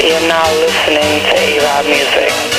You're now listening to A-Rod Music.